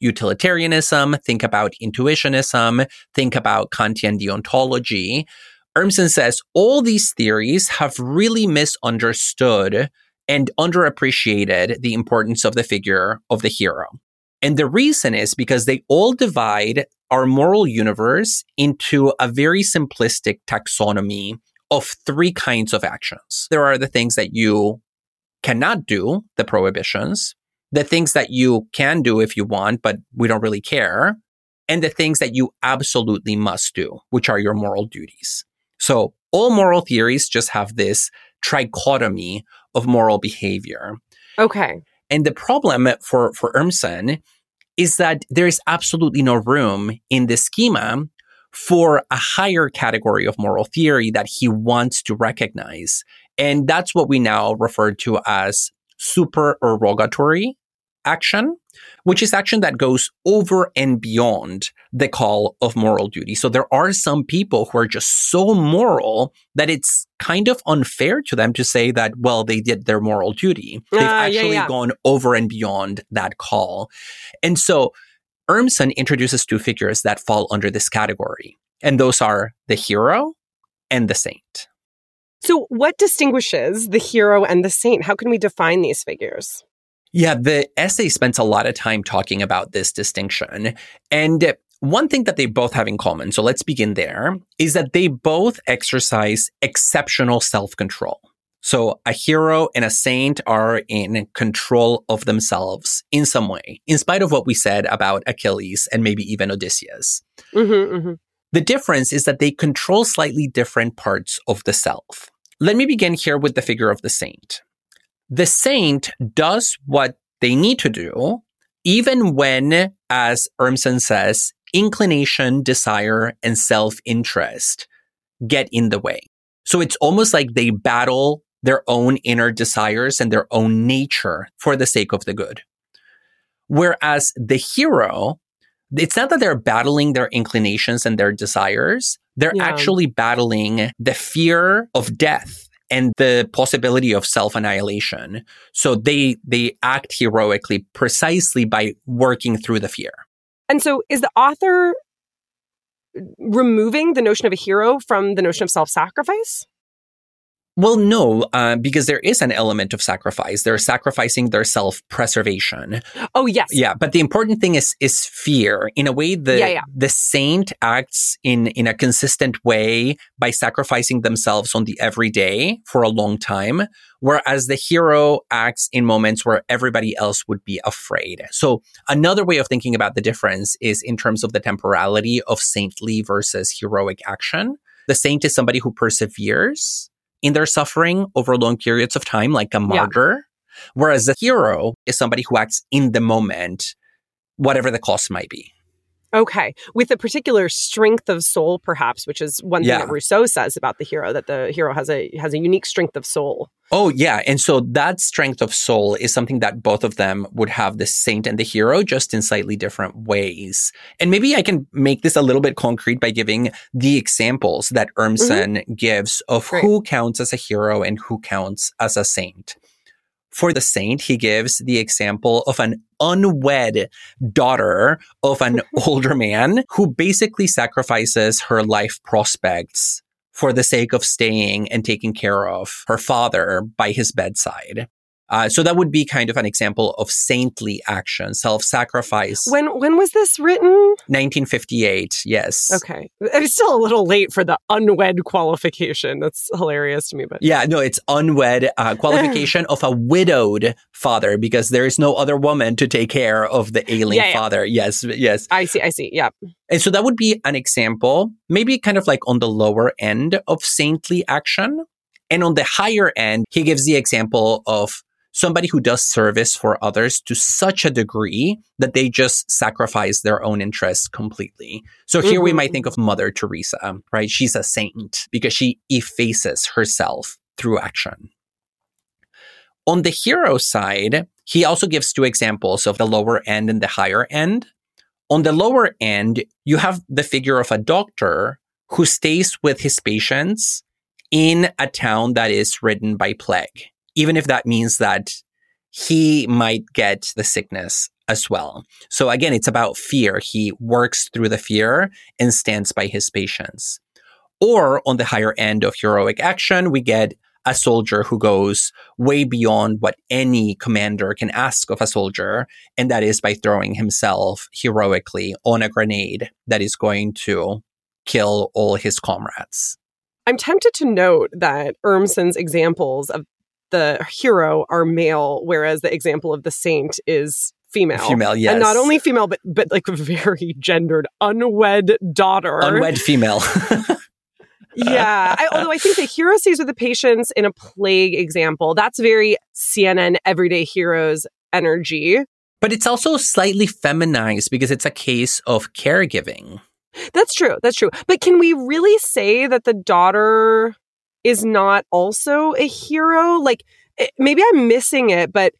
S1: utilitarianism, think about intuitionism, think about Kantian deontology. Urmson says all these theories have really misunderstood and underappreciated the importance of the figure of the hero. And the reason is because they all divide our moral universe into a very simplistic taxonomy of three kinds of actions. There are the things that you cannot do, the prohibitions, the things that you can do if you want, but we don't really care, and the things that you absolutely must do, which are your moral duties. So all moral theories just have this trichotomy of moral behavior.
S2: Okay.
S1: And the problem for, for Urmson is that there is absolutely no room in the schema for a higher category of moral theory that he wants to recognize. And that's what we now refer to as supererogatory action, which is action that goes over and beyond the call of moral duty. So there are some people who are just so moral that it's kind of unfair to them to say that, well, they did their moral duty. They've uh, actually yeah, yeah. gone over and beyond that call. And so Urmson introduces two figures that fall under this category, and those are the hero and the saint.
S2: So, what distinguishes the hero and the saint? How can we define these figures?
S1: Yeah, the essay spends a lot of time talking about this distinction. And one thing that they both have in common, so let's begin there, is that they both exercise exceptional self control. So a hero and a saint are in control of themselves in some way, in spite of what we said about Achilles and maybe even Odysseus. Mm-hmm, mm-hmm. The difference is that they control slightly different parts of the self. Let me begin here with the figure of the saint. The saint does what they need to do, even when, as Urmson says, inclination, desire, and self interest get in the way. So it's almost like they battle their own inner desires and their own nature for the sake of the good. Whereas the hero, it's not that they're battling their inclinations and their desires. They're yeah. actually battling the fear of death and the possibility of self-annihilation. So they they act heroically precisely by working through the fear.
S2: And so is the author removing the notion of a hero from the notion of self-sacrifice?
S1: Well, no, uh, because there is an element of sacrifice. They're sacrificing their self-preservation.
S2: Oh yes.
S1: Yeah, but the important thing is is fear. In a way, the
S2: Yeah, yeah.
S1: the saint acts in in a consistent way by sacrificing themselves on the everyday for a long time, whereas the hero acts in moments where everybody else would be afraid. So another way of thinking about the difference is in terms of the temporality of saintly versus heroic action. The saint is somebody who perseveres in their suffering over long periods of time, like a martyr. Whereas the hero is somebody who acts in the moment, whatever the cost might be.
S2: Okay. With a particular strength of soul, perhaps, which is one thing
S1: Yeah.
S2: that Rousseau says about the hero, that the hero has a has a unique strength of soul.
S1: Oh, yeah. And so that strength of soul is something that both of them would have the saint and the hero just in slightly different ways. And maybe I can make this a little bit concrete by giving the examples that mm-hmm. Urmson gives of
S2: Great.
S1: who counts as a hero and who counts as a saint. For the saint, he gives the example of an unwed daughter of an older man who basically sacrifices her life prospects for the sake of staying and taking care of her father by his bedside. Uh, so that would be kind of an example of saintly action, self-sacrifice.
S2: When when was this written?
S1: 1958, yes.
S2: Okay. It's still a little late for the unwed qualification. That's hilarious to me, but
S1: Yeah, no, it's unwed uh, qualification of a widowed father because there is no other woman to take care of the ailing
S2: Yeah, yeah.
S1: father. Yes, yes.
S2: I see, I see. Yeah.
S1: And so that would be an example, maybe kind of like on the lower end of saintly action. And on the higher end, he gives the example of somebody who does service for others to such a degree that they just sacrifice their own interests completely. So here we
S2: Mhm.
S1: might think of Mother Teresa, right? She's a saint because she effaces herself through action. On the hero side, he also gives two examples of the lower end and the higher end. On the lower end, you have the figure of a doctor who stays with his patients in a town that is ridden by plague, even if that means that he might get the sickness as well. So again, it's about fear. He works through the fear and stands by his patients. Or on the higher end of heroic action, we get a soldier who goes way beyond what any commander can ask of a soldier, and that is by throwing himself heroically on a grenade that is going to kill all his comrades.
S2: I'm tempted to note that Urmson's examples of the hero are male, whereas the example of the saint is female.
S1: Female, yes.
S2: And not only female, but but like very gendered, unwed daughter.
S1: unwed female.
S2: yeah. I, although I think the hero stays with the patients in a plague example. That's very CNN everyday heroes energy.
S1: but it's also slightly feminized because it's a case of caregiving.
S2: That's true. That's true. But can we really say that the daughter is not also a hero? Like eh, maybe I'm missing it, but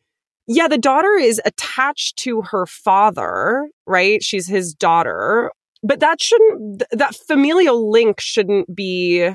S2: yeah, the daughter is attached to her father, right? She's his daughter. But that shouldn't th- that familial link shouldn't be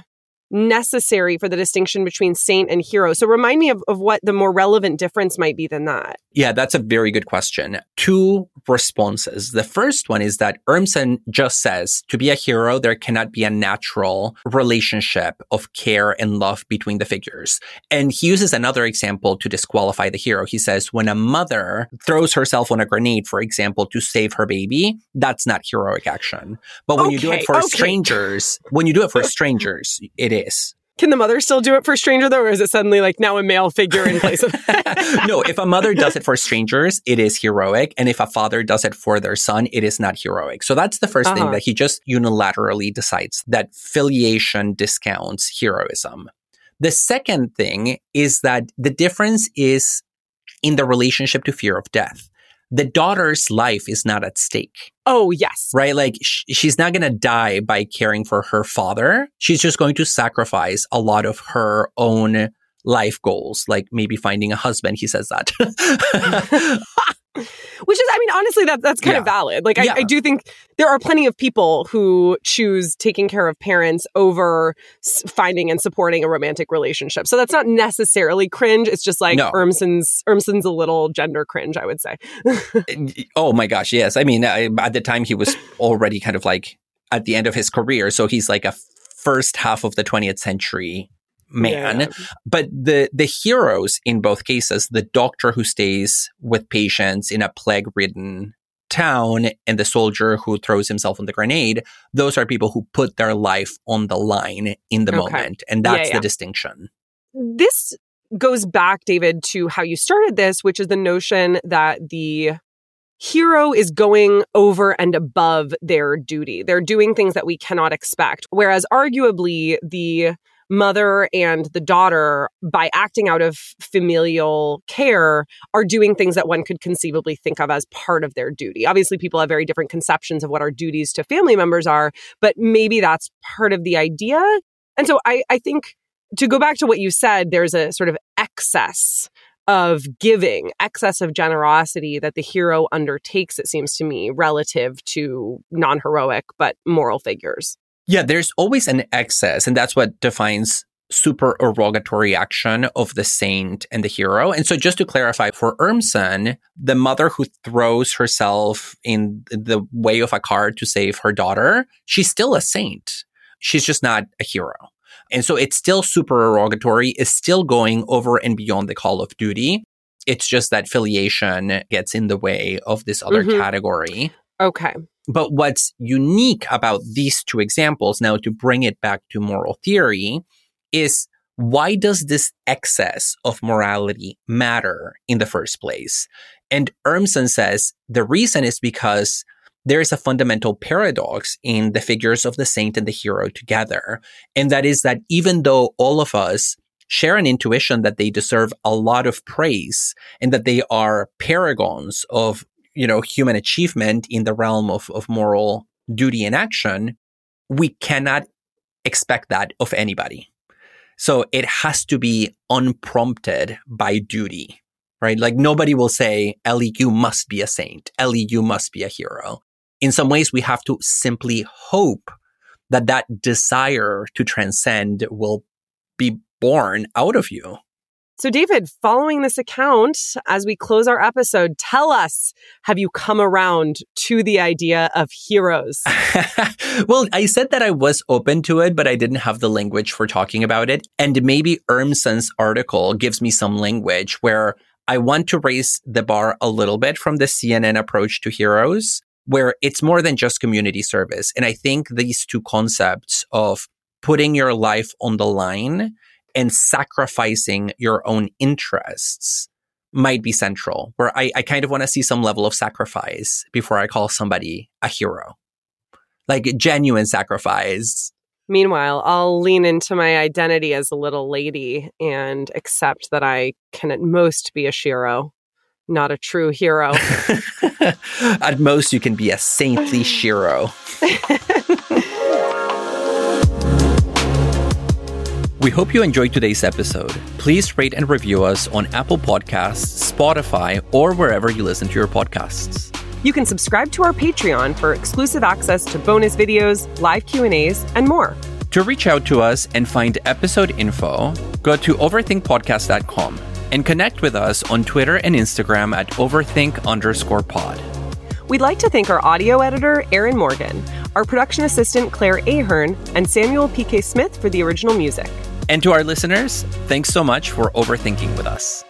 S2: necessary for the distinction between saint and hero. So remind me of, of what the more relevant difference might be than that.
S1: Yeah, that's a very good question. Two responses. The first one is that Urmson just says to be a hero, there cannot be a natural relationship of care and love between the figures. And he uses another example to disqualify the hero. He says, when a mother throws herself on a grenade, for example, to save her baby, that's not heroic action. But when you do it for
S2: okay.
S1: strangers, when you do it for strangers, it is.
S2: Can the mother still do it for stranger though, or is it suddenly like now a male figure in place of
S1: no, if a mother does it for strangers, it is heroic. And if a father does it for their son, it is not heroic. So that's the 1st thing
S2: Uh-huh.
S1: that he just unilaterally decides that filiation discounts heroism. The second thing is that the difference is in the relationship to fear of death. The daughter's life is not at stake
S2: Oh, yes.
S1: right? Like sh- she's not going to die by caring for her father. She's just going to sacrifice a lot of her own life goals, like maybe finding a husband. He says that.
S2: Which is, I mean, honestly, that that's kind of valid. Like, I,
S1: Yeah.
S2: I do think there are plenty of people who choose taking care of parents over s- finding and supporting a romantic relationship. So that's not necessarily cringe. It's just like
S1: No.
S2: Urmson's Urmson's a little gender cringe, I would say.
S1: oh my gosh, yes. I mean, I, at the time he was already kind of like at the end of his career, so he's like a first half of the 20th century man.
S2: Yeah.
S1: But the the heroes in both cases, the doctor who stays with patients in a plague ridden town and the soldier who throws himself on the grenade, those are people who put their life on the line in the
S2: Okay.
S1: moment. And that's
S2: Yeah, yeah.
S1: the distinction.
S2: this goes back, David, to how you started this, which is the notion that the hero is going over and above their duty. They're doing things that we cannot expect. Whereas, arguably, the mother and the daughter, by acting out of familial care, are doing things that one could conceivably think of as part of their duty. Obviously, people have very different conceptions of what our duties to family members are, but maybe that's part of the idea. And so I, I think to go back to what you said, there's a sort of excess of giving, excess of generosity that the hero undertakes, it seems to me, relative to non heroic but moral figures.
S1: Yeah, there's always an excess, and that's what defines super erogatory action of the saint and the hero. And so just to clarify, for Urmson, the mother who throws herself in the way of a car to save her daughter, she's still a saint. She's just not a hero. And so it's still super erogatory, is still going over and beyond the call of duty. It's just that filiation gets in the way of this other
S2: Mhm.
S1: category.
S2: Okay.
S1: But what's unique about these two examples, now to bring it back to moral theory, is why does this excess of morality matter in the first place? And Urmson says the reason is because there is a fundamental paradox in the figures of the saint and the hero together. And that is that even though all of us share an intuition that they deserve a lot of praise and that they are paragons of you know human achievement in the realm of, of moral duty and action we cannot expect that of anybody. So it has to be unprompted by duty right? Like nobody will say ellie you must be a saint. Ellie you must be a hero. In some ways we have to simply hope that that desire to transcend will be born out of you
S2: So, David, following this account, as we close our episode, tell us have you come around to the idea of heroes?
S1: well, I said that I was open to it, but I didn't have the language for talking about it. And maybe Urmson's article gives me some language where I want to raise the bar a little bit from the CNN approach to heroes, where it's more than just community service. And I think these two concepts of putting your life on the line and sacrificing your own interests might be central, where I, I kind of want to see some level of sacrifice before I call somebody a hero. Like genuine sacrifice.
S2: Meanwhile, I'll lean into my identity as a little lady and accept that I can at most be a shero, not a true hero.
S1: At most, you can be a saintly Shero. We hope you enjoyed today's episode. Please rate and review us on Apple Podcasts, Spotify, or wherever you listen to your podcasts.
S2: You can subscribe to our Patreon for exclusive access to bonus videos, live Q&As, and more.
S1: To reach out to us and find episode info, go to overthinkpodcast.com and connect with us on Twitter and Instagram at overthink underscore pod.
S2: We'd like to thank our audio editor, Aaron Morgan, our production assistant, Claire Ahern, and Samuel P.K. Smith for the original music.
S1: And to our listeners, thanks so much for overthinking with us.